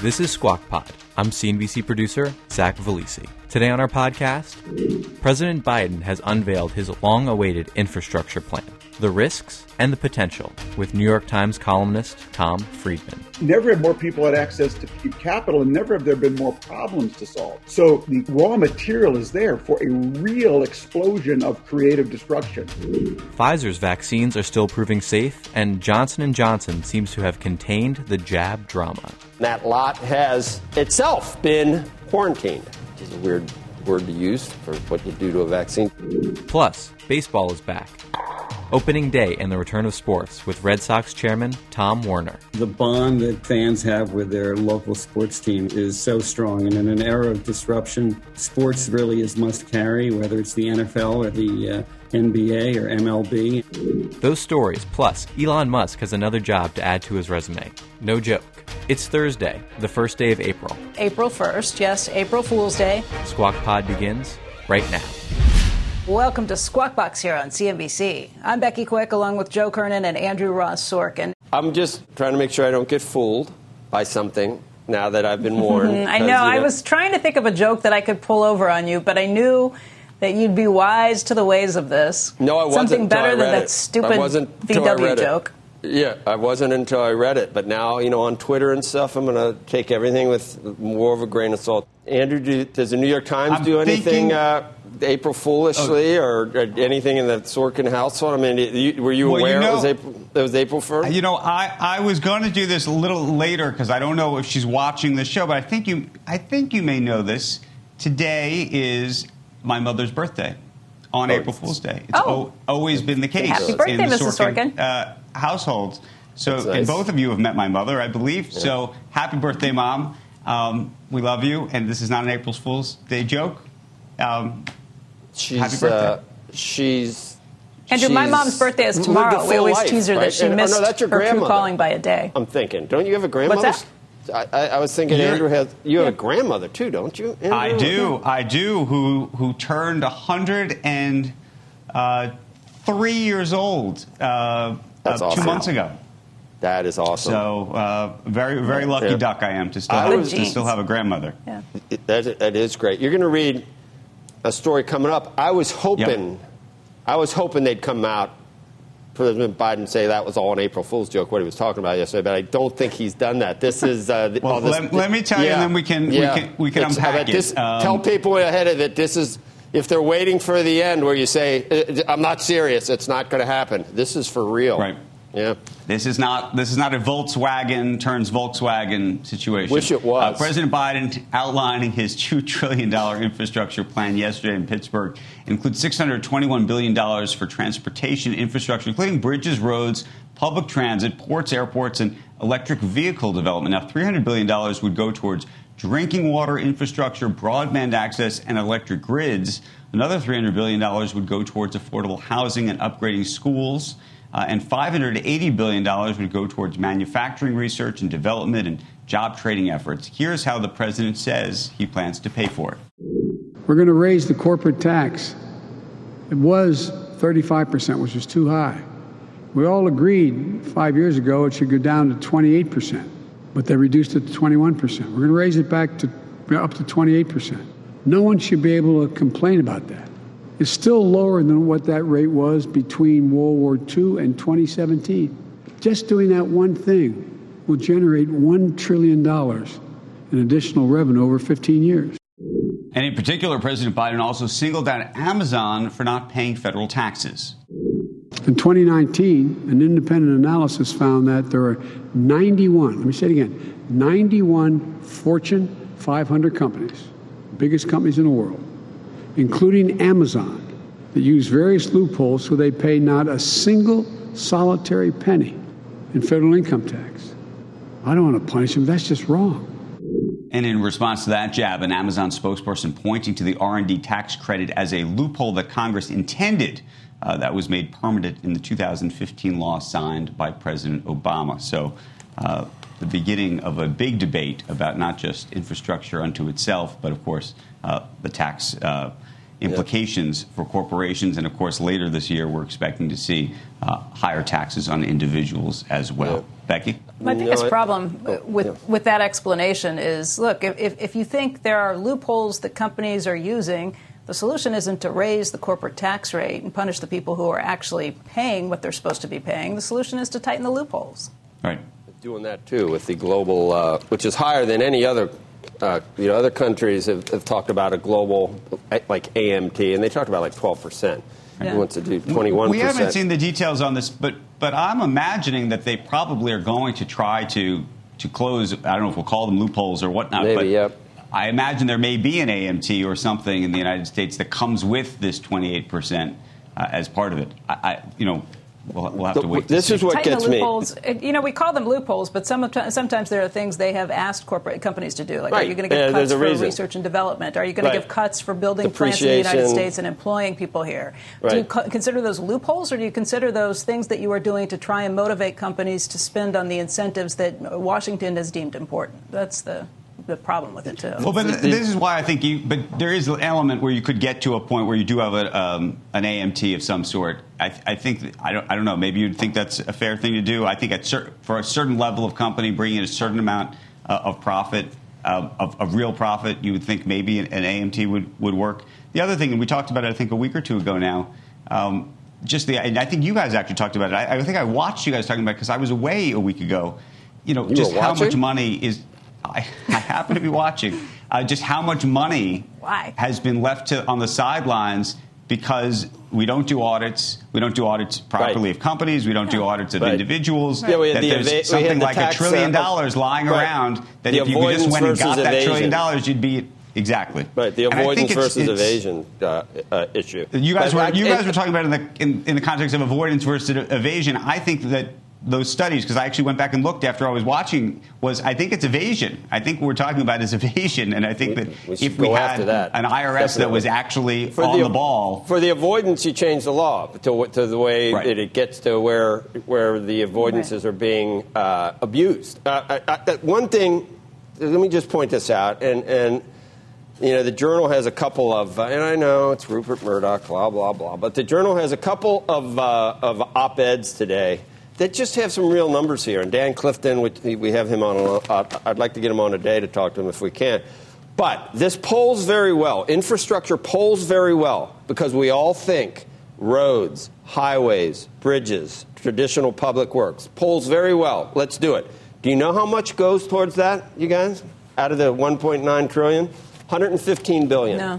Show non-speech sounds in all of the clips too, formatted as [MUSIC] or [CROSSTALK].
This is Squawk Pod. I'm CNBC producer Zach Vallese. Today on our podcast, President Biden has unveiled his long awaited infrastructure plan, the risks and the potential, with New York Times columnist Tom Friedman. Never have more people had access to capital, and never have there been more problems to solve. So the raw material is there for a real explosion of creative destruction. Pfizer's vaccines are still proving safe, and Johnson & Johnson seems to have contained the jab drama. That lot has itself been quarantined, which is a weird word to use for what you do to a vaccine. Plus, baseball is back. Opening day and the return of sports with Red Sox chairman Tom Werner. The bond that fans have with their local sports team is so strong. And in an era of disruption, sports really is must carry, whether it's the NFL or the uh, NBA or MLB. Those stories, plus Elon Musk has another job to add to his resume. No joke. It's Thursday, the first day of April. April 1st, yes, April Fool's Day. Squawk Pod begins right now. Welcome to Squawk Box here on CNBC. I'm Becky Quick along with Joe Kernan and Andrew Ross Sorkin. I'm just trying to make sure I don't get fooled by something now that I've been warned. [LAUGHS] I know. You know. I was trying to think of a joke that I could pull over on you, but I knew that you'd be wise to the ways of this. No, I wasn't. Something better than it. that stupid VW joke. Yeah, I wasn't until I read it. But now, you know, on Twitter and stuff, I'm going to take everything with more of a grain of salt. Andrew, do, does the New York Times I'm do anything thinking, uh, April Foolishly oh, or, or, anything in the Sorkin household? I mean, you, were you well, aware you know, it, was April, it was April 1st? You know, I, I was going to do this a little later because I don't know if she's watching the show, but I think you I think you may know this. Today is my mother's birthday on oh, April Fool's Day. It's oh. o- always been the case. Happy birthday, in the Mrs. Sorkin, Sorkin. Uh, households. So, nice. and both of you have met my mother, I believe. Yeah. So, happy birthday, mom. Um, we love you, and this is not an April Fool's Day joke. Um, she's, happy birthday. Uh, she's. Andrew, my mom's birthday is tomorrow. We always life, tease her right? that she and, missed oh, no, that's your her grandmother. crew calling by a day. I'm thinking. Don't you have a grandmother? What's that? I, I, was thinking You're, Andrew has. You have yeah. a grandmother too, don't you? Andrew? I do. I do. Who who turned hundred and uh, three years old uh, That's uh, awesome. two months ago. That is awesome. So uh, very very lucky Yeah. duck I am to still I have, was- to still have a grandmother. Yeah. It- that, that is great. You're going to read a story coming up. I was hoping, I was hoping they'd come out, President Biden say that was all an April Fool's joke what he was talking about yesterday, but I don't think he's done that. This is uh, Well, this- let- let me tell you, and then we can- we yeah. can- we can unpack it. This, Um, tell people ahead of it. This is if they're waiting for the end where you say, "Uh, "I'm not serious," it's not going to happen. This is for real. Right. Yeah. This is not this is not a Volkswagen turns Volkswagen situation. Wish it was. Uh, President Biden outlining his two trillion dollar infrastructure plan yesterday in Pittsburgh includes six hundred twenty one billion dollars for transportation infrastructure, including bridges, roads, public transit, ports, airports, and electric vehicle development. Now, three hundred billion dollars would go towards drinking water infrastructure, broadband access, and electric grids. Another $300 billion would go towards affordable housing and upgrading schools. Uh, and $580 billion would go towards manufacturing research and development and job training efforts. Here's how the president says he plans to pay for it. We're going to raise the corporate tax. It was 35%, which was too high. We all agreed five years ago it should go down to 28%, but they reduced it to 21%. We're going to raise it back to up to 28%. No one should be able to complain about that. It's still lower than what that rate was between World War II and 2017. Just doing that one thing will generate $1 trillion in additional revenue over 15 years. And in particular, President Biden also singled out Amazon for not paying federal taxes. In 2019, an independent analysis found that there are 91, let me say it again, 91 Fortune 500 companies, biggest companies in the world, including Amazon, that use various loopholes so they pay not a single solitary penny in federal income tax. I don't want to punish them. That's just wrong. And in response to that jab, an Amazon spokesperson pointing to the R&D tax credit as a loophole that Congress intended uh, that was made permanent in the 2015 law signed by President Obama. So, uh, the beginning of a big debate about not just infrastructure unto itself, but of course uh, the tax uh, implications yep. for corporations. And of course, later this year, we're expecting to see uh, higher taxes on individuals as well. Yep. Becky? My biggest no, problem oh, with, yeah. with that explanation is look, if, if you think there are loopholes that companies are using, the solution isn't to raise the corporate tax rate and punish the people who are actually paying what they're supposed to be paying. The solution is to tighten the loopholes. Right. Doing that too with the global, uh, which is higher than any other uh, you know, other countries have, have, talked about a global, like AMT, and they talked about like 12 percent. Yeah. wants to do 21 We haven't seen the details on this, but but I'm imagining that they probably are going to try to to close. I don't know if we'll call them loopholes or whatnot. Maybe, but yep. I imagine there may be an AMT or something in the United States that comes with this 28 percent uh, as part of it. I, I, you know, We'll, we'll have to wait. This to is what Tighten gets me. You know, we call them loopholes, but some, sometimes there are things they have asked corporate companies to do. Like, right. are you going to give yeah, cuts for reason. research and development? Are you going right. to give cuts for building plants in the United States and employing people here? Right. Do you co- consider those loopholes, or do you consider those things that you are doing to try and motivate companies to spend on the incentives that Washington has deemed important? That's the the problem with it too. Well, but this is why I think you. But there is an element where you could get to a point where you do have a, um, an AMT of some sort. I, I think I don't. I don't know. Maybe you'd think that's a fair thing to do. I think at cer- for a certain level of company, bringing in a certain amount uh, of profit, uh, of, of, real profit, you would think maybe an, an, AMT would would work. The other thing, and we talked about it, I think a week or two ago now. Um, just the, and I think you guys actually talked about it. I, I think I watched you guys talking about it because I was away a week ago. You know, you just how much money is I, I happen to be watching uh, just how much money Why? has been left to, on the sidelines because we don't do audits. We don't do audits properly right. of companies. We don't yeah. do audits of right. individuals. Yeah, that the there's eva- something like a trillion uh, dollars lying right. around that the if you just went and got that evasion. trillion dollars, you'd be exactly right. The avoidance it's, versus it's, evasion uh, uh, issue. You guys but, were you it, were talking about in the in, in the context of avoidance versus evasion. I think that those studies, because I actually went back and looked after I was watching, was I think it's evasion. I think what we're talking about is [LAUGHS] evasion, and I think we, that we if we had that, an IRS definitely. that was actually for on the, the, ball for the avoidance, you change the law to, to the way right. that it gets to where where the avoidances right. are being uh, abused. Uh, I, I, one thing, let me just point this out, and and you know, the Journal has a couple of, uh, and I know it's Rupert Murdoch, blah, blah, blah, but the Journal has a couple of, uh, of op eds today that just have some real numbers here. And Dan Clifton, we have him on, uh, I'd like to get him on today to talk to him if we can. But this polls very well. Infrastructure polls very well because we all think roads, highways, bridges, traditional public works. Polls very well. Let's do it. Do you know how much goes towards that, you guys? Out of the 1.9 trillion? 115 billion. No.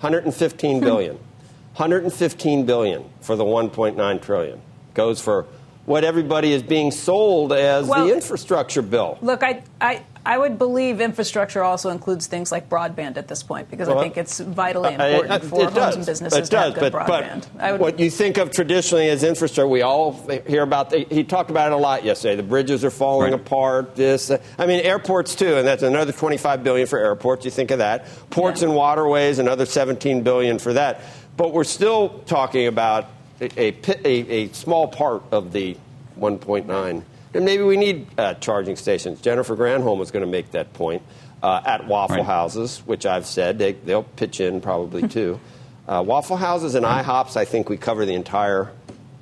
115 billion. [LAUGHS] 115 billion for the 1.9 trillion goes for what everybody is being sold as well, the infrastructure bill. Look, I, I, I would believe infrastructure also includes things like broadband at this point because well, I think it's vitally important uh, for homes does. and businesses it does, to have good but, broadband. But what you think of traditionally as infrastructure, we all hear about. The, he talked about it a lot yesterday. The bridges are falling right. apart. This, uh, I mean, airports too, and that's another 25 billion for airports. You think of that. Ports yeah. and waterways, another 17 billion for that. But we're still talking about a, a, a small part of the 1.9. And maybe we need uh, charging stations. Jennifer Granholm was going to make that point uh, at Waffle right. Houses, which I've said they, will pitch in probably [LAUGHS] too. Uh, Waffle Houses and IHOPs, I think we cover the entire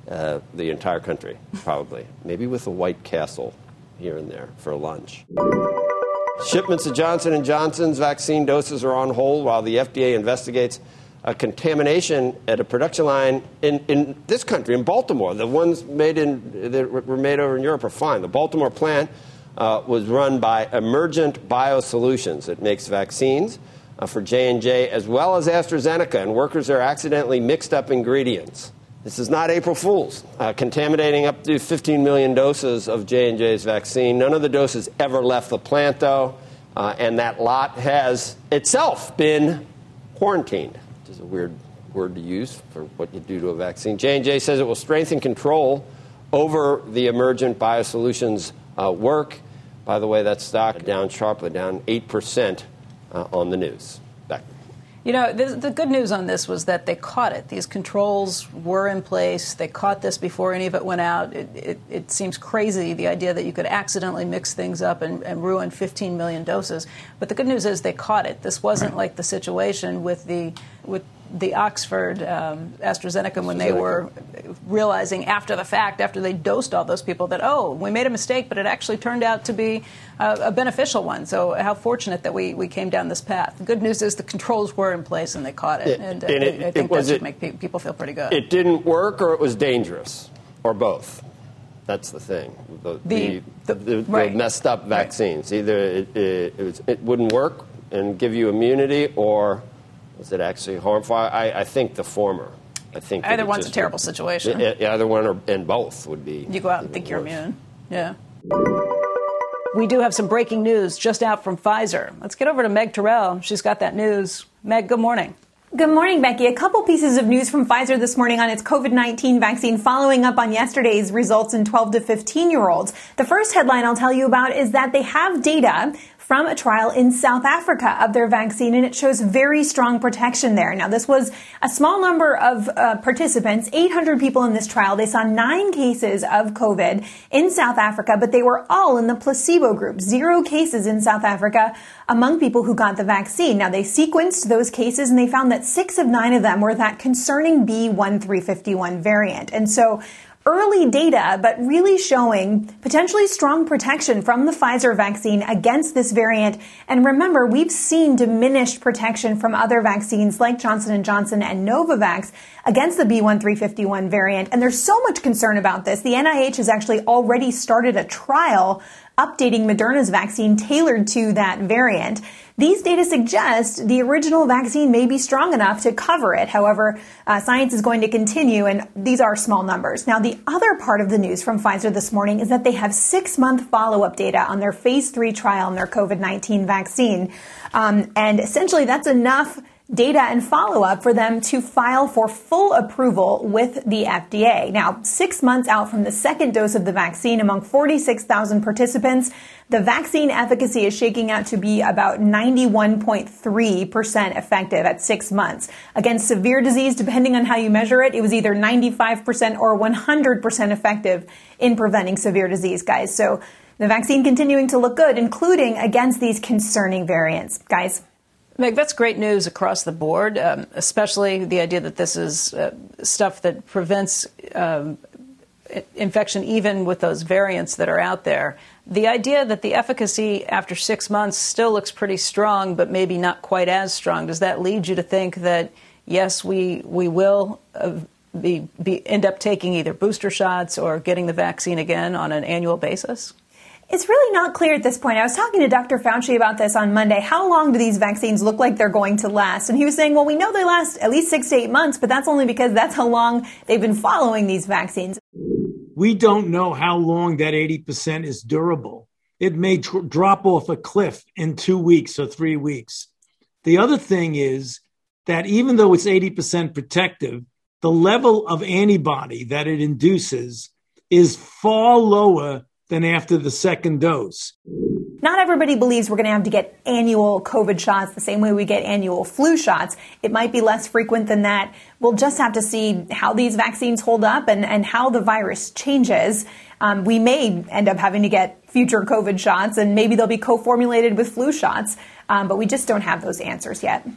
uh, the entire country, probably. Maybe with a White Castle here and there for lunch. Shipments of Johnson & Johnson's vaccine doses are on hold while the FDA investigates a contamination at a production line in, in this country, in Baltimore. The ones made in, that were made over in Europe are fine. The Baltimore plant uh, was run by Emergent Biosolutions. It makes vaccines uh, for J&J as well as AstraZeneca, and workers there accidentally mixed up ingredients. This is not April Fool's. Uh, contaminating up to 15 million doses of J&J's vaccine. None of the doses ever left the plant, though, uh, and that lot has itself been quarantined is a weird word to use for what you do to a vaccine. J&J says it will strengthen control over the emergent biosolutions uh, work. By the way, that stock down sharply, down 8% uh, on the news. You know, the, the, good news on this was that they caught it. These controls were in place. They caught this before any of it went out. It, it, it seems crazy, the idea that you could accidentally mix things up and, and, ruin 15 million doses. But the good news is they caught it. This wasn't right. like the situation with the with the Oxford um, AstraZeneca when they were realizing after the fact, after they dosed all those people, that, oh, we made a mistake, but it actually turned out to be a, a beneficial one. So, how fortunate that we, we came down this path. The good news is the controls were in place and they caught it. it and, and it, I think that should make pe- people feel pretty good. It didn't work or it was dangerous, or both. That's the thing. The, the, the, the right. messed up vaccines. Right. Either it, it, was, it wouldn't work and give you immunity, or is it actually harmful? I, I think the former. I think either one's a terrible situation. Either one or and both would be. You go out and think you're immune. Yeah. We do have some breaking news just out from Pfizer. Let's get over to Meg Terrell. She's got that news. Meg, good morning. Good morning, Becky. A couple pieces of news from Pfizer this morning on its COVID 19 vaccine following up on yesterday's results in 12 to 15 year olds. The first headline I'll tell you about is that they have data from a trial in South Africa of their vaccine, and it shows very strong protection there. Now, this was a small number of uh, participants, 800 people in this trial. They saw nine cases of COVID in South Africa, but they were all in the placebo group. Zero cases in South Africa among people who got the vaccine. Now, they sequenced those cases and they found that six of nine of them were that concerning B1351 variant. And so early data, but really showing potentially strong protection from the Pfizer vaccine against this variant. And remember, we've seen diminished protection from other vaccines like Johnson & Johnson and Novavax against the B1351 variant. And there's so much concern about this. The NIH has actually already started a trial updating Moderna's vaccine tailored to that variant. These data suggest the original vaccine may be strong enough to cover it. However, uh, science is going to continue, and these are small numbers. Now, the other part of the news from Pfizer this morning is that they have six month follow up data on their phase three trial on their COVID 19 vaccine. Um, and essentially, that's enough data and follow up for them to file for full approval with the FDA. Now, six months out from the second dose of the vaccine among 46,000 participants, the vaccine efficacy is shaking out to be about 91.3% effective at six months. Against severe disease, depending on how you measure it, it was either 95% or 100% effective in preventing severe disease, guys. So the vaccine continuing to look good, including against these concerning variants. Guys, Meg, that's great news across the board, um, especially the idea that this is uh, stuff that prevents um, infection even with those variants that are out there. The idea that the efficacy after six months still looks pretty strong, but maybe not quite as strong, does that lead you to think that, yes, we, we will uh, be, be, end up taking either booster shots or getting the vaccine again on an annual basis? It's really not clear at this point. I was talking to Dr. Fauci about this on Monday. How long do these vaccines look like they're going to last? And he was saying, well, we know they last at least six to eight months, but that's only because that's how long they've been following these vaccines. We don't know how long that 80% is durable. It may tr- drop off a cliff in two weeks or three weeks. The other thing is that even though it's 80% protective, the level of antibody that it induces is far lower than after the second dose. Not everybody believes we're going to have to get annual COVID shots the same way we get annual flu shots. It might be less frequent than that. We'll just have to see how these vaccines hold up and, and how the virus changes. Um, we may end up having to get future COVID shots, and maybe they'll be co formulated with flu shots, um, but we just don't have those answers yet.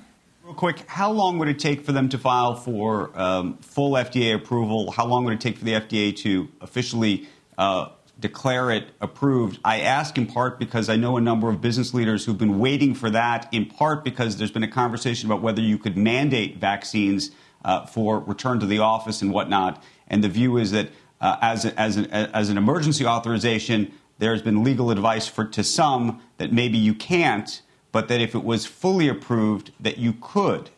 Real quick, how long would it take for them to file for um, full FDA approval? How long would it take for the FDA to officially uh, declare it approved. I ask in part because I know a number of business leaders who've been waiting for that, in part because there's been a conversation about whether you could mandate vaccines uh, for return to the office and whatnot. And the view is that uh, as, a, as, an, as an emergency authorization, there's been legal advice for to some that maybe you can't, but that if it was fully approved, that you could.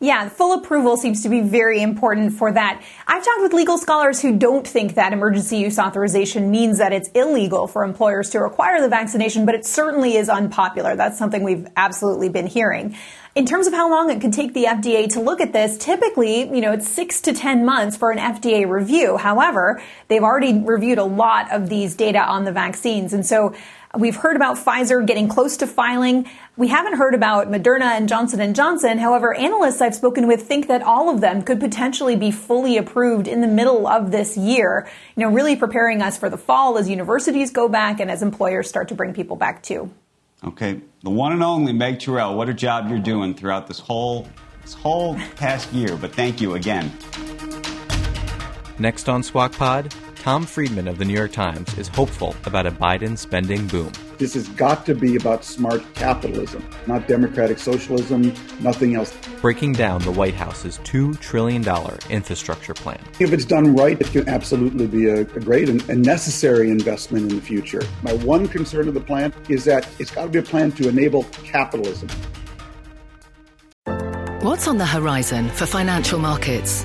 Yeah, full approval seems to be very important for that. I've talked with legal scholars who don't think that emergency use authorization means that it's illegal for employers to require the vaccination, but it certainly is unpopular. That's something we've absolutely been hearing. In terms of how long it could take the FDA to look at this, typically, you know, it's six to 10 months for an FDA review. However, they've already reviewed a lot of these data on the vaccines. And so We've heard about Pfizer getting close to filing. We haven't heard about Moderna and Johnson & Johnson. However, analysts I've spoken with think that all of them could potentially be fully approved in the middle of this year, you know, really preparing us for the fall as universities go back and as employers start to bring people back too. Okay, the one and only Meg Terrell, what a job you're doing throughout this whole this whole past year, but thank you again. Next on Squawk Pod, Tom Friedman of the New York Times is hopeful about a Biden spending boom. This has got to be about smart capitalism, not democratic socialism, nothing else. Breaking down the White House's $2 trillion infrastructure plan. If it's done right, it can absolutely be a, a great and, and necessary investment in the future. My one concern of the plan is that it's got to be a plan to enable capitalism. What's on the horizon for financial markets?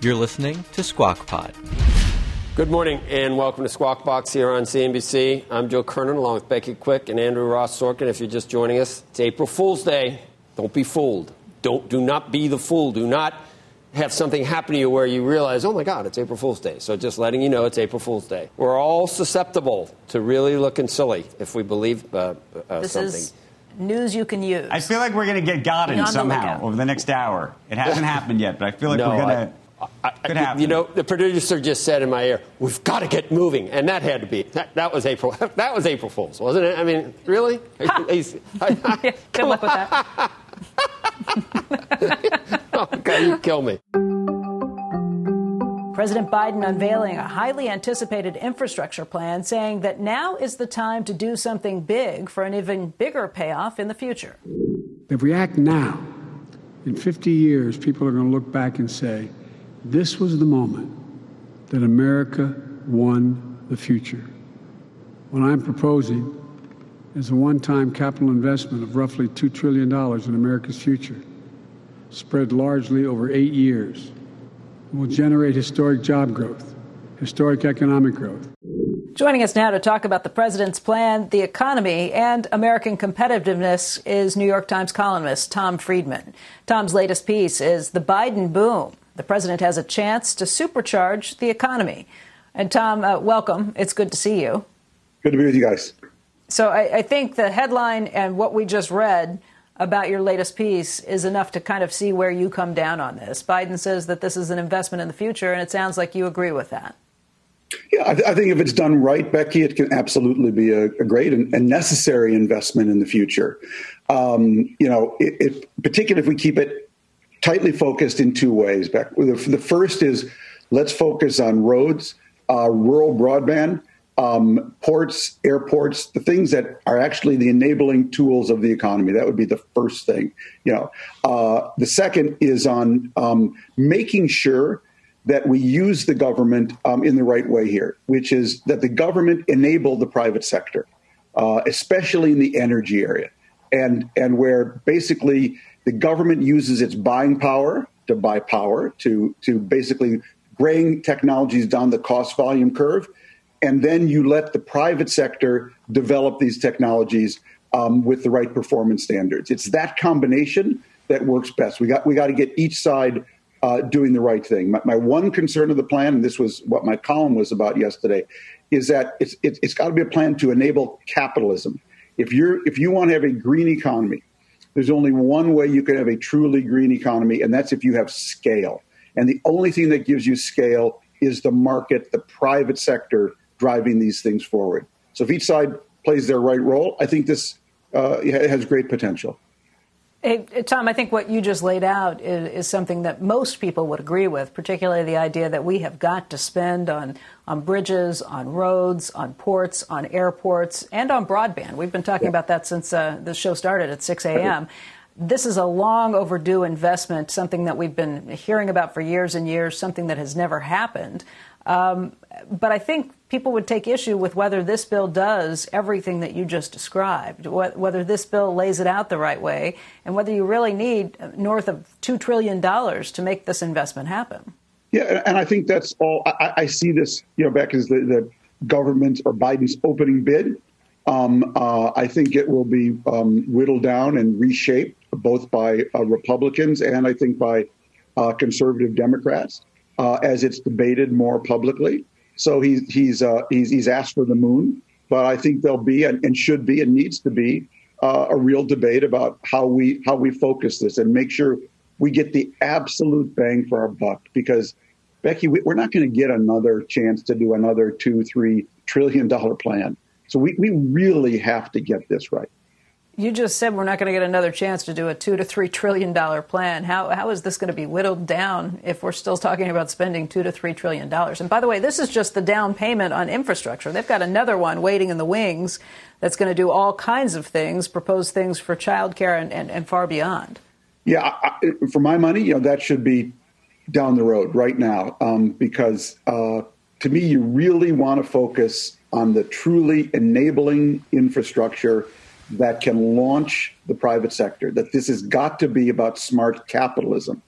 You're listening to Squawk Pod. Good morning and welcome to Squawk Box here on CNBC. I'm Joe Kernan along with Becky Quick and Andrew Ross Sorkin. If you're just joining us, it's April Fool's Day. Don't be fooled. Don't do not be the fool. Do not have something happen to you where you realize, oh my God, it's April Fool's Day. So just letting you know it's April Fool's Day. We're all susceptible to really looking silly if we believe uh, uh, this something. is news you can use. I feel like we're going to get gotten Be on the somehow over the next hour. It hasn't happened yet, but I feel like No, we're going to. I- Could I- happen. You know, the producer just said in my ear, "We've got to get moving," and that had to be that, that was April. [LAUGHS] That was April Fool's, wasn't it? I mean, really? [LAUGHS] He's- [LAUGHS] I- I- Yeah, good luck with that. oh, God, you kill me. President Biden unveiling a highly anticipated infrastructure plan, saying that now is the time to do something big for an even bigger payoff in the future. If we act now, in 50 years, people are going to look back and say, this was the moment that America won the future. What I'm proposing is a one time capital investment of roughly $2 trillion in America's future, spread largely over eight years. It will generate historic job growth, historic economic growth. Joining us now to talk about the president's plan, the economy, and American competitiveness is New York Times columnist Tom Friedman. Tom's latest piece is The Biden Boom. The president has a chance to supercharge the economy. And Tom, uh, welcome. It's good to see you. Good to be with you guys. So I, I think the headline and what we just read about your latest piece is enough to kind of see where you come down on this. Biden says that this is an investment in the future, and it sounds like you agree with that. Yeah, I, th- I think if it's done right, Becky, it can absolutely be a, a great and, and necessary investment in the future. Um, you know, it, it, particularly if we keep it tightly focused in two ways. The, the first is let's focus on roads, uh, rural broadband, um, ports, airports, the things that are actually the enabling tools of the economy. That would be the first thing. You know, uh, the second is on um, making sure that we use the government um, in the right way here, which is that the government enable the private sector, uh, especially in the energy area, and and where basically the government uses its buying power to buy power to to basically bring technologies down the cost volume curve, and then you let the private sector develop these technologies um, with the right performance standards. It's that combination that works best. We got we got to get each side uh, doing the right thing. My, my, one concern of the plan, and this was what my column was about yesterday, is that it's it, it's got to be a plan to enable capitalism. If you're if you want to have a green economy, there's only one way you can have a truly green economy, and that's if you have scale. And the only thing that gives you scale is the market, the private sector driving these things forward. So if each side plays their right role, I think this uh, has great potential. Hey, Tom, I think what you just laid out is, is, something that most people would agree with, particularly the idea that we have got to spend on, on bridges, on roads, on ports, on airports, and on broadband. We've been talking yeah. about that since uh, the show started at 6 a.m. this is a long overdue investment, something that we've been hearing about for years and years, something that has never happened. Um, but I think people would take issue with whether this bill does everything that you just described, whether this bill lays it out the right way, and whether you really need north of $2 trillion to make this investment happen. Yeah, and I think that's all. I, I see this, you know, back as the, the government or Biden's opening bid. Um, uh, I think it will be um, whittled down and reshaped both by uh, Republicans and I think by uh, conservative Democrats uh, as it's debated more publicly. So he's he's uh, he's he's asked for the moon, but I think there'll be and, and should be and needs to be uh, a real debate about how we how we focus this and make sure we get the absolute bang for our buck. Because Becky, we, we're not going to get another chance to do another two three trillion dollar plan. So we, we really have to get this right you just said we're not going to get another chance to do a two to three trillion dollar plan. How how is this going to be whittled down if we're still talking about spending two to three trillion dollars? And by the way, this is just the down payment on infrastructure. They've got another one waiting in the wings that's going to do all kinds of things, propose things for childcare and, and, and far beyond. Yeah, I, for my money, you know that should be down the road right now um, because uh, to me, you really want to focus on the truly enabling infrastructure that can launch the private sector, that this has got to be about smart capitalism.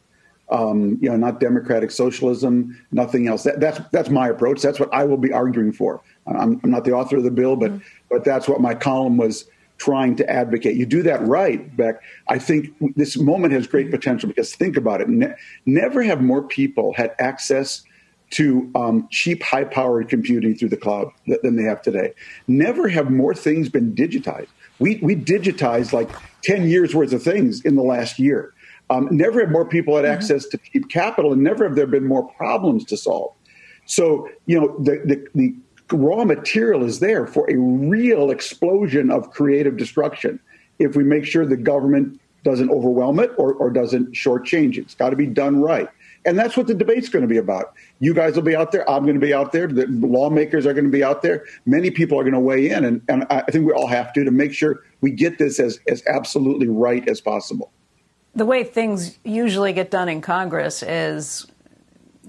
Um, you know, not democratic socialism, nothing else. That, that's that's my approach. That's what I will be arguing for. I'm, I'm not the author of the bill, but mm-hmm. but that's what my column was trying to advocate. You do that right, Beck. I think this moment has great potential because think about it. Ne- never have more people had access to um, cheap, high-powered computing through the cloud than they have today. Never have more things been digitized. We, we digitized like 10 years worth of things in the last year. Um, never have more people had mm-hmm. access to cheap capital, and never have there been more problems to solve. So, you know, the, the, the raw material is there for a real explosion of creative destruction if we make sure the government doesn't overwhelm it or, or doesn't shortchange it. It's got to be done right. And that's what the debate's going to be about. You guys will be out there. I'm going to be out there. The lawmakers are going to be out there. Many people are going to weigh in. And, and I think we all have to to make sure we get this as, as absolutely right as possible. The way things usually get done in Congress is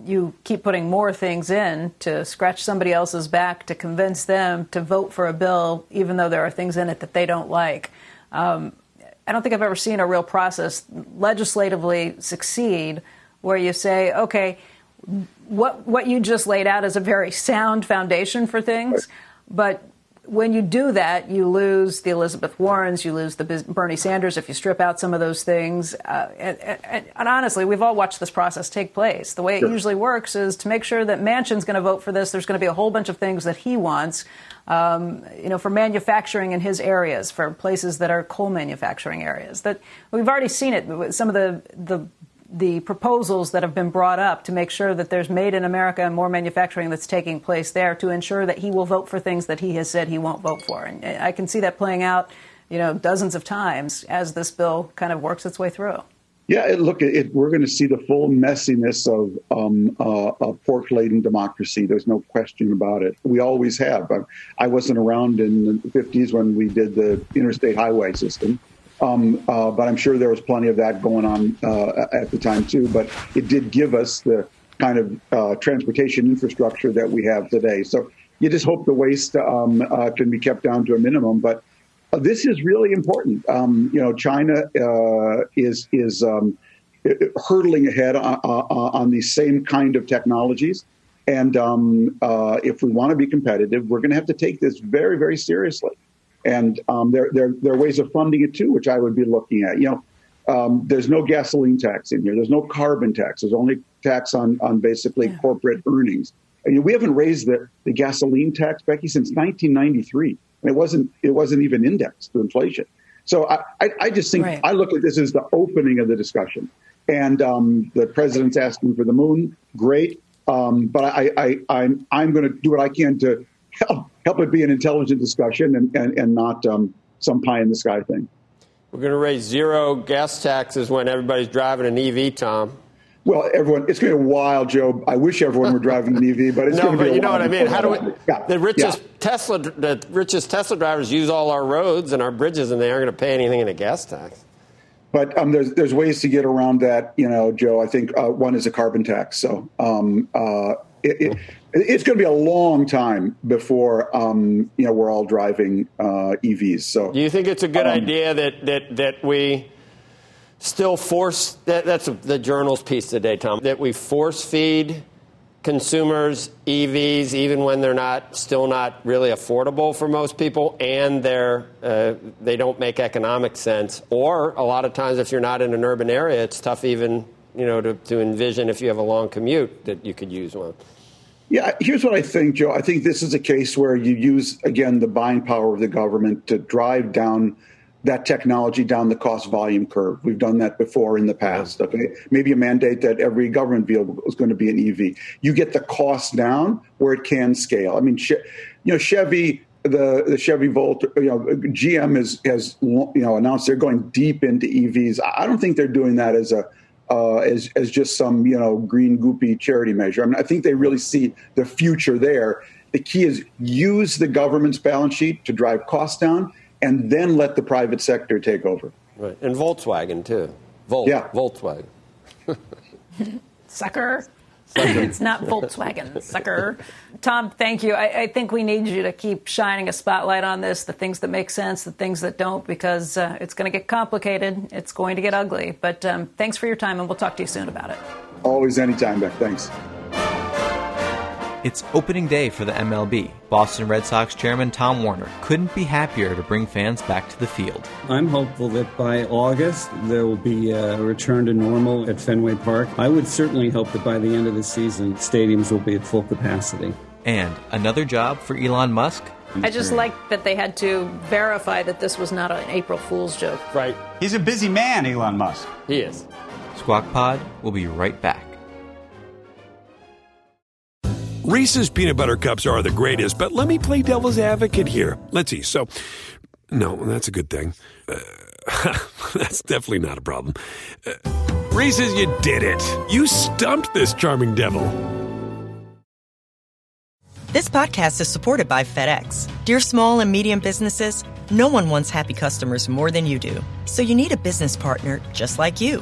you keep putting more things in to scratch somebody else's back to convince them to vote for a bill, even though there are things in it that they don't like. Um, I don't think I've ever seen a real process legislatively succeed where you say, okay, what what you just laid out is a very sound foundation for things, but when you do that, you lose the Elizabeth Warrens, you lose the Bernie Sanders if you strip out some of those things. Uh, and, and, and, honestly, we've all watched this process take place. The way it usually works is to make sure that Manchin's going to vote for this. There's going to be a whole bunch of things that he wants, um, you know, for manufacturing in his areas, for places that are coal manufacturing areas. That we've already seen it. Some of the the the proposals that have been brought up to make sure that there's made in America and more manufacturing that's taking place there to ensure that he will vote for things that he has said he won't vote for. And I can see that playing out, you know, dozens of times as this bill kind of works its way through. Yeah, it, look, it, we're going to see the full messiness of, um, uh, pork-laden democracy. There's no question about it. We always have. I, I wasn't around in the 50s when we did the interstate highway system. Um, uh, but I'm sure there was plenty of that going on uh, at the time too. But it did give us the kind of uh, transportation infrastructure that we have today. So you just hope the waste um, uh, can be kept down to a minimum. But uh, this is really important. Um, you know, China uh, is is um, hurtling ahead on, on, these same kind of technologies. And um, if we want to be competitive, we're going to have to take this very, very seriously. And um, there, there, there are ways of funding it too, which I would be looking at. You know, um, there's no gasoline tax in here. There's no carbon tax. There's only tax on, on basically yeah. corporate earnings. And we haven't raised the, the gasoline tax, Becky, since 1993. And it wasn't, it wasn't even indexed to inflation. So I, I, I just think right. I look at this as the opening of the discussion. And um, the president's asking for the moon. Great. Um, but I, I, I'm, I'm going to do what I can to help, help it be an intelligent discussion and, and, and not um, some pie in the sky thing. We're going to raise zero gas taxes when everybody's driving an EV, Tom. Well, everyone, it's going to be a while, Joe. I wish everyone were driving an EV, but it's no, going to be. But you know what I mean? How do we? Yeah, the richest yeah. Tesla, the richest Tesla drivers use all our roads and our bridges, and they aren't going to pay anything in a gas tax. but um, there's there's ways to get around that. You know, Joe. I think uh, one is a carbon tax. So um, uh, it, it, it's going to be a long time before um, you know we're all driving uh, EVs. So, do you think it's a good um, idea that that that we still force that, that's the journal's piece today, Tom. That we force feed consumers EVs even when they're not still not really affordable for most people and they're uh, they don't make economic sense or a lot of times if you're not in an urban area it's tough even you know to, to envision if you have a long commute that you could use one yeah here's what i think joe i think this is a case where you use again the buying power of the government to drive down that technology down the cost volume curve. We've done that before in the past. Okay, maybe a mandate that every government vehicle is going to be an EV. You get the cost down where it can scale. I mean, you know, Chevy. The, the Chevy Volt, you know, GM has has you know announced they're going deep into EVs. I don't think they're doing that as a uh, as as just some you know green goopy charity measure. I mean, I think they really see the future there. The key is use the government's balance sheet to drive costs down and then let the private sector take over. Right. And Volkswagen, too. Volt, yeah. Volkswagen. [LAUGHS] Sucker. It's not Volkswagen, sucker. Tom, thank you. I, I, think we need you to keep shining a spotlight on this, the things that make sense, the things that don't, because uh, it's going to get complicated. It's going to get ugly. But um, thanks for your time, and we'll talk to you soon about it. Always, anytime, Beck. Thanks. It's opening day for the MLB. Boston Red Sox chairman Tom Werner couldn't be happier to bring fans back to the field. I'm hopeful that by August there will be a return to normal at Fenway Park. I would certainly hope that by the end of the season, stadiums will be at full capacity. And another job for Elon Musk? I just like that they had to verify that this was not an April Fool's joke. Right. He's a busy man, Elon Musk. He is. Squawk Pod will be right back. Reese's peanut butter cups are the greatest, but let me play devil's advocate here. Let's see. So, no, that's a good thing. Uh, [LAUGHS] that's definitely not a problem. Uh, Reese's, you did it. You stumped this charming devil. This podcast is supported by FedEx. Dear small and medium businesses, no one wants happy customers more than you do. So you need a business partner just like you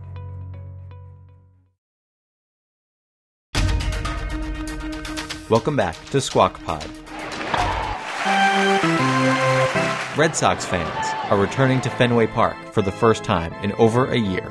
Welcome back to Squawk Pod. Red Sox fans are returning to Fenway Park for the first time in over a year.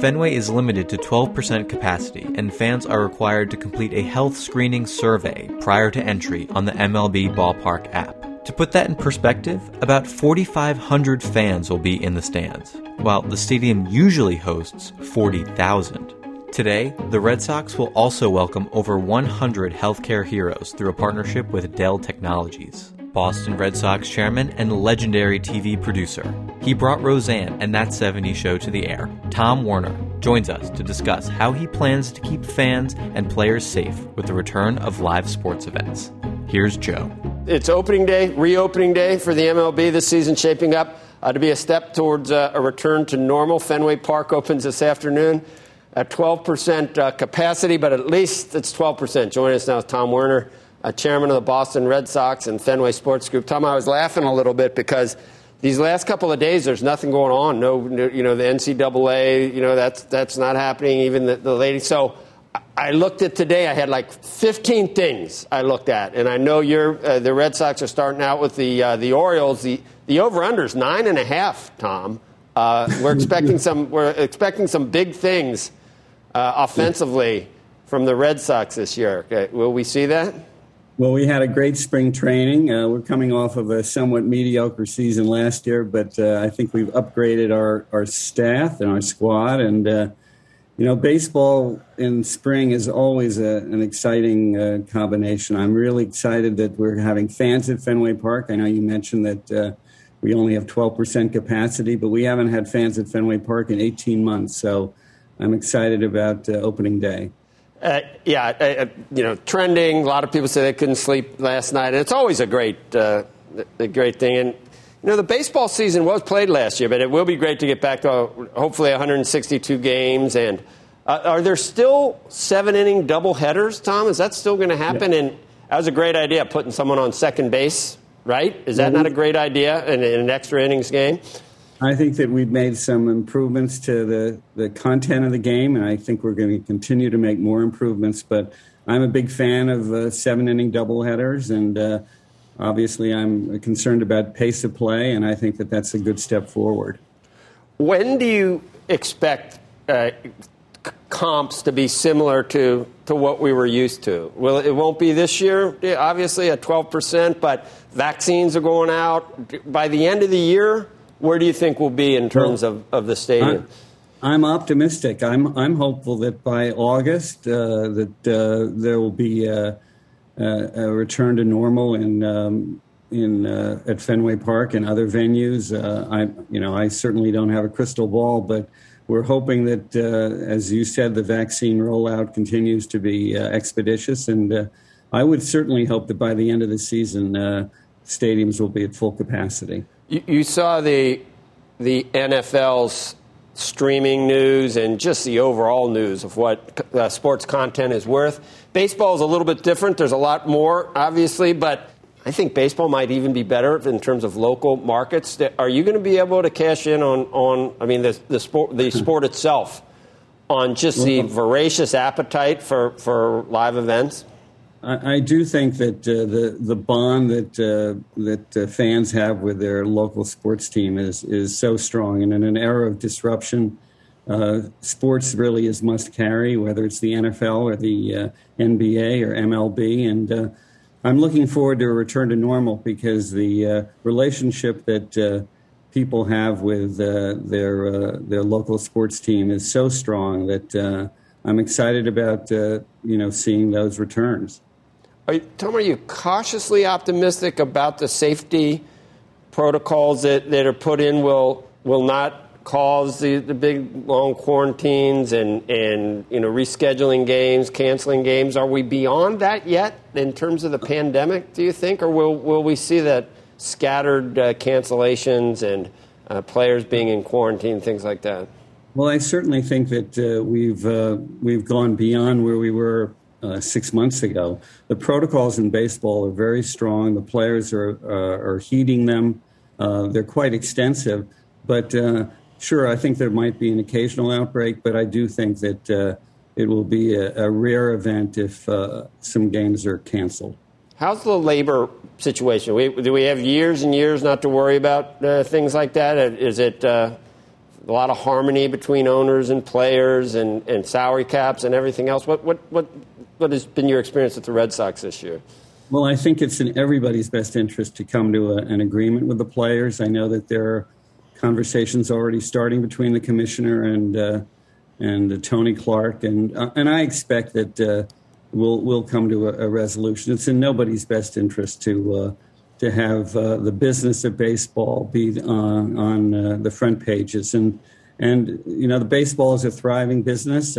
Fenway is limited to 12% capacity, and fans are required to complete a health screening survey prior to entry on the MLB Ballpark app. To put that in perspective, about 4,500 fans will be in the stands, while the stadium usually hosts 40,000. Today, the Red Sox will also welcome over 100 healthcare heroes through a partnership with Dell Technologies. Boston Red Sox chairman and legendary TV producer. He brought Roseanne and That 70s Show to the air. Tom Werner joins us to discuss how he plans to keep fans and players safe with the return of live sports events. Here's Joe. It's opening day, reopening day for the MLB this season, shaping up uh, to be a step towards uh, a return to normal. Fenway Park opens this afternoon at 12% uh, capacity, but at least it's 12%. Joining us now is Tom Werner, uh, chairman of the Boston Red Sox and Fenway Sports Group. Tom, I was laughing a little bit because these last couple of days, there's nothing going on. No, you know, the NCAA, you know, that's that's not happening. Even the, the lady. So I looked at today. I had like 15 things I looked at, and I know you're uh, the Red Sox are starting out with the uh, the Orioles. The the over under is nine and a half. Tom, uh, we're expecting [LAUGHS] some we're expecting some big things uh, offensively from the Red Sox this year. Okay, will we see that? Well, we had a great spring training. Uh, we're coming off of a somewhat mediocre season last year, but uh, I think we've upgraded our, our staff and our squad. And, uh, you know, baseball in spring is always a, an exciting uh, combination. I'm really excited that we're having fans at Fenway Park. I know you mentioned that uh, we only have 12% capacity, but we haven't had fans at Fenway Park in 18 months. So I'm excited about uh, opening day. Uh, yeah, uh, uh, you know, trending. A lot of people say they couldn't sleep last night, and it's always a great, uh, a great thing. And you know, the baseball season was played last year, but it will be great to get back to hopefully 162 games. And uh, are there still seven inning double headers, Tom? Is that still going to happen? Yeah. And that was a great idea, putting someone on second base, right? Is that mm-hmm. not a great idea in, in an extra innings game? I think that we've made some improvements to the, the content of the game, and I think we're going to continue to make more improvements. But I'm a big fan of uh, seven inning doubleheaders, and uh, obviously I'm concerned about pace of play, and I think that that's a good step forward. When do you expect uh, comps to be similar to, to what we were used to? Well, it won't be this year, obviously, at 12%, but vaccines are going out. By the end of the year, where do you think we'll be in terms of, of the stadium? I'm, I'm, optimistic. I'm, I'm hopeful that by August uh, that uh, there will be a, a, return to normal in um, in uh, at Fenway Park and other venues. Uh, I you know I certainly don't have a crystal ball, but we're hoping that, uh, as you said, the vaccine rollout continues to be uh, expeditious, and I would certainly hope that by the end of the season, stadiums will be at full capacity. You, you saw the the NFL's streaming news and just the overall news of what uh, sports content is worth. Baseball is a little bit different. There's a lot more, obviously, but I think baseball might even be better in terms of local markets. Are you going to be able to cash in on, on I mean, the, the sport, the [CLEARS THROAT] sport itself, on just the voracious appetite for, for live events? I, I do think that uh, the the bond that uh, that uh, fans have with their local sports team is is so strong, and in an era of disruption, uh, sports really is must carry, whether it's the NFL or the uh, NBA or MLB, and uh, I'm looking forward to a return to normal because the relationship that people have with their their local sports team is so strong that I'm excited about you know seeing those returns. Are you, Tom, are you cautiously optimistic about the safety protocols that, that are put in will will not cause the, the big long quarantines and, and you know rescheduling games, canceling games? Are we beyond that yet in terms of the pandemic? Do you think, or will will we see that scattered uh, cancellations and uh, players being in quarantine, things like that? Well, I certainly think that uh, we've uh, we've gone beyond where we were uh, six months ago. The protocols in baseball are very strong. The players are uh, are heeding them. Uh, they're quite extensive, but uh, sure, I think there might be an occasional outbreak. But I do think that uh, it will be a, a rare event if uh, some games are canceled. How's the labor situation? We, do we have years and years not to worry about things like that? Is it a lot of harmony between owners and players and, and salary caps and everything else. What, what, what what has been your experience with the Red Sox this year? Well, I think it's in everybody's best interest to come to a, an agreement with the players. I know that there are conversations already starting between the commissioner and uh, and uh, Tony Clark, and uh, and I expect that uh, we'll we'll come to a, a, resolution. It's in nobody's best interest to uh, to have uh, the business of baseball be on, on the front pages, and and you know the baseball is a thriving business.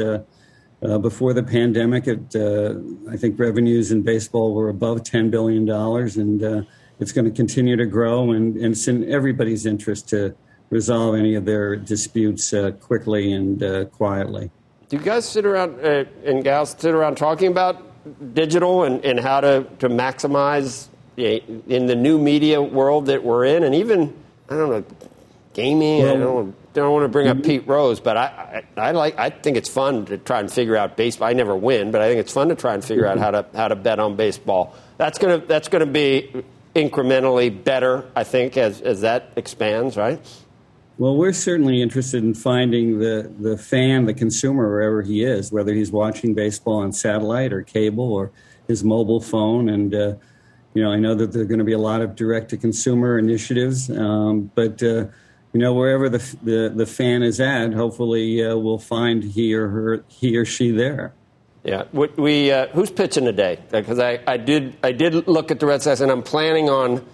Uh, before the pandemic, it, uh, I think revenues in baseball were above $10 billion, and uh, it's going to continue to grow. And, and, it's in everybody's interest to resolve any of their disputes uh, quickly and uh, quietly. Do you guys sit around uh, and gals sit around talking about digital and, and how to, to maximize in the new media world that we're in, and even, I don't know, gaming? Well, I don't know don't want to bring up mm-hmm. Pete Rose, but I, I, I, like I think it's fun to try and figure out baseball. I never win, but I think it's fun to try and figure out mm-hmm. how to how to bet on baseball. That's gonna that's gonna be incrementally better, I think, as as that expands, right? Well, we're certainly interested in finding the, the fan, the consumer, wherever he is, whether he's watching baseball on satellite or cable or his mobile phone. And, uh, you know, I know that there are going to be a lot of direct to consumer initiatives, um, but uh, you know, wherever the the, the fan is at, hopefully uh, we'll find he or her, he or she there. Yeah, we uh, who's pitching today? Because I, I did I did look at the Red Sox, and I'm planning on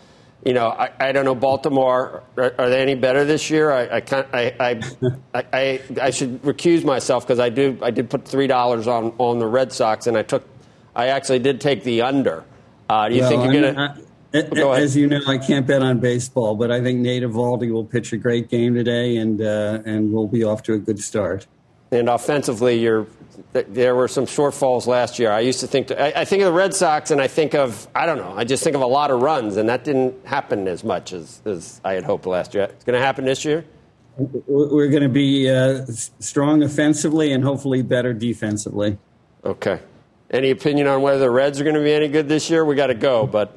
you know, I, I don't know Baltimore. Are, are, they any better this year? I I can't, I, I, [LAUGHS] I, I, should recuse myself because I do I did put three dollars on on the Red Sox and I took I actually did take the under. Uh, do you well, think you're gonna? As you know, I can't bet on baseball, but I think Nate Eovaldi will pitch a great game today, and uh, and we'll be off to a good start. And offensively, you're there were some shortfalls last year. I used to think, to, I, I, think of the Red Sox, and I think of, I don't know, I just think of a lot of runs, and that didn't happen as much as, as I had hoped last year. It's going to happen this year. We're going to be uh, strong offensively and hopefully better defensively. Okay. Any opinion on whether the Reds are going to be any good this year? We got to go, but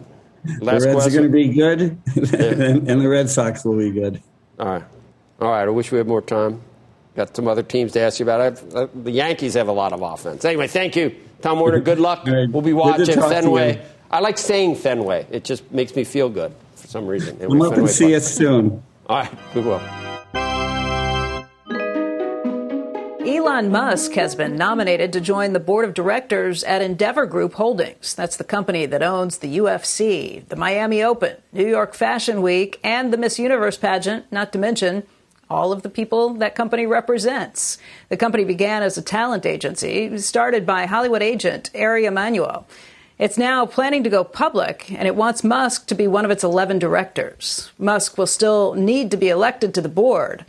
last the Reds question. are going to be good, yeah. [LAUGHS] and the Red Sox will be good. All right. All right. I wish we had more time. Got some other teams to ask you about. Uh, the Yankees have a lot of offense. Anyway, thank you, Tom Werner. Good luck. We'll be watching Fenway. I like saying Fenway. It just makes me feel good for some reason. Come up and see us soon. All right, we will. Elon Musk has been nominated to join the board of directors at Endeavor Group Holdings. That's the company that owns the UFC, the Miami Open, New York Fashion Week, and the Miss Universe pageant, not to mention all of the people that company represents. The company began as a talent agency started by Hollywood agent Ari Emanuel. It's now planning to go public, and it wants Musk to be one of its 11 directors. Musk will still need to be elected to the board.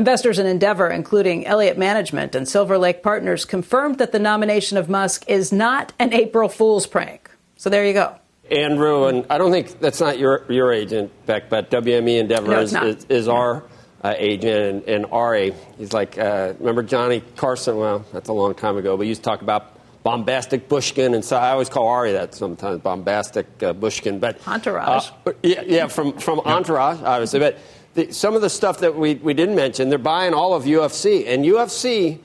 Investors in Endeavor, including Elliott Management and Silver Lake Partners, confirmed that the nomination of Musk is not an April Fool's prank. So there you go. Andrew, and I don't think that's not your your agent, Beck, but WME Endeavor no, is, is, is, our uh, agent, and, and Ari, he's like, uh, remember Johnny Carson? Well, that's a long time ago, but he used to talk about bombastic Bushkin, and so I always call Ari that sometimes, bombastic uh, Bushkin. But Entourage. Uh, yeah, yeah, from from Entourage, obviously. But the, some of the stuff that we we didn't mention, they're buying all of UFC, and UFC.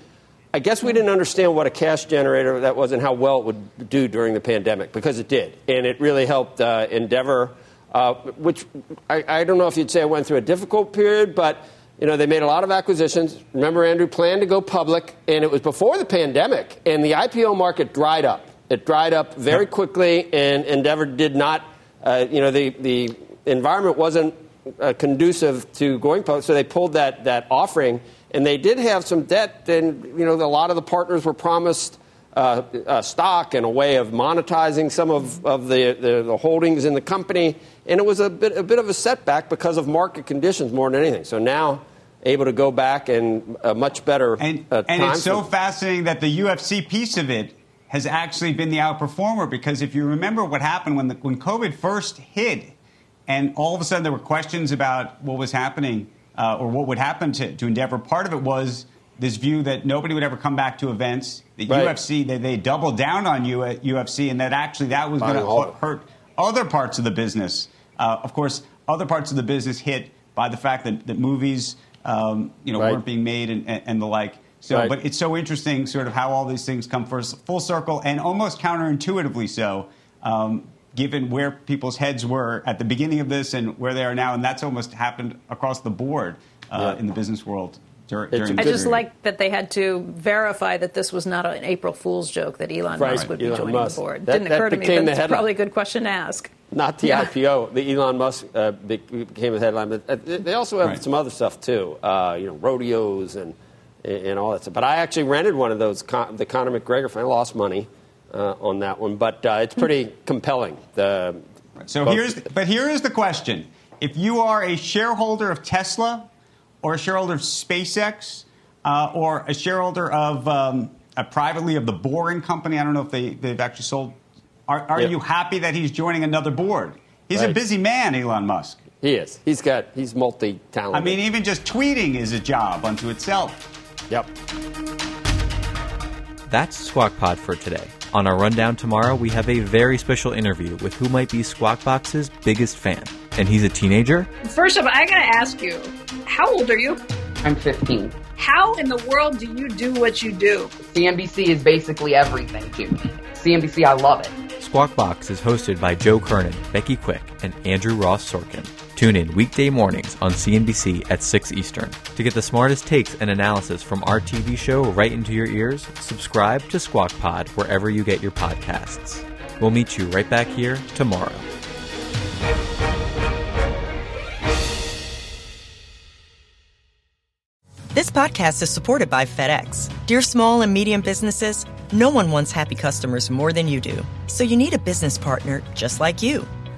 I guess we didn't understand what a cash generator that was and how well it would do during the pandemic because it did, and it really helped uh, Endeavor uh, which I, I, don't know if you'd say it went through a difficult period, but you know they made a lot of acquisitions. Remember, Andrew planned to go public, and it was before the pandemic, and the IPO market dried up. It dried up very quickly, and Endeavor did not. Uh, you know, the the environment wasn't uh, conducive to going public, so they pulled that that offering, and they did have some debt, and you know a lot of the partners were promised uh, uh, stock and a way of monetizing some of, of the, the, the, holdings in the company. And it was a bit, a bit of a setback because of market conditions more than anything. So now, able to go back and a much better and, uh, and it's so fascinating that the UFC piece of it has actually been the outperformer because if you remember what happened when, the, when COVID first hit, and all of a sudden there were questions about what was happening uh, or what would happen to, to Endeavor, part of it was this view that nobody would ever come back to events. The right. UFC, they, they doubled down on U, UFC, and that actually that was going to hurt other parts of the business. Uh, of course, other parts of the business hit by the fact that, that movies, um, you know, right. weren't being made and, and, and the like. So, right. but it's so interesting, sort of how all these things come full circle and almost counterintuitively so, um, given where people's heads were at the beginning of this and where they are now, and that's almost happened across the board uh, yeah. in the business world. During, I just like that they had to verify that this was not an April Fool's joke that Elon right. Musk would be joining Musk. the board. That, Didn't that occur to me, but it's probably a good question to ask. Not the yeah. IPO. The Elon Musk uh, became a headline, but uh, they also have right. some other stuff too. Uh, you know, rodeos and and all that stuff. But I actually rented one of those, the Conor McGregor. I lost money on that one, but uh, it's pretty compelling. The, so here's, but here is the question: If you are a shareholder of Tesla or a shareholder of SpaceX uh, or a shareholder of um, a privately of the Boring Company. I don't know if they, they've actually sold. Are, are yep. you happy that he's joining another board? He's right. a busy man, Elon Musk. He is. He's got. He's multi-talented. I mean, even just tweeting is a job unto itself. Yep. That's Squawk Pod for today. On our rundown tomorrow, we have a very special interview with who might be Squawk Box's biggest fan and he's a teenager? First of all, I gotta ask you, how old are you? I'm 15. How in the world do you do what you do? CNBC is basically everything to me. CNBC, I love it. Squawk Box is hosted by Joe Kernan, Becky Quick, and Andrew Ross Sorkin. Tune in weekday mornings on CNBC at 6 Eastern. To get the smartest takes and analysis from our TV show right into your ears, subscribe to Squawk Pod wherever you get your podcasts. We'll meet you right back here tomorrow. This podcast is supported by FedEx. Dear small and medium businesses, no one wants happy customers more than you do. So you need a business partner just like you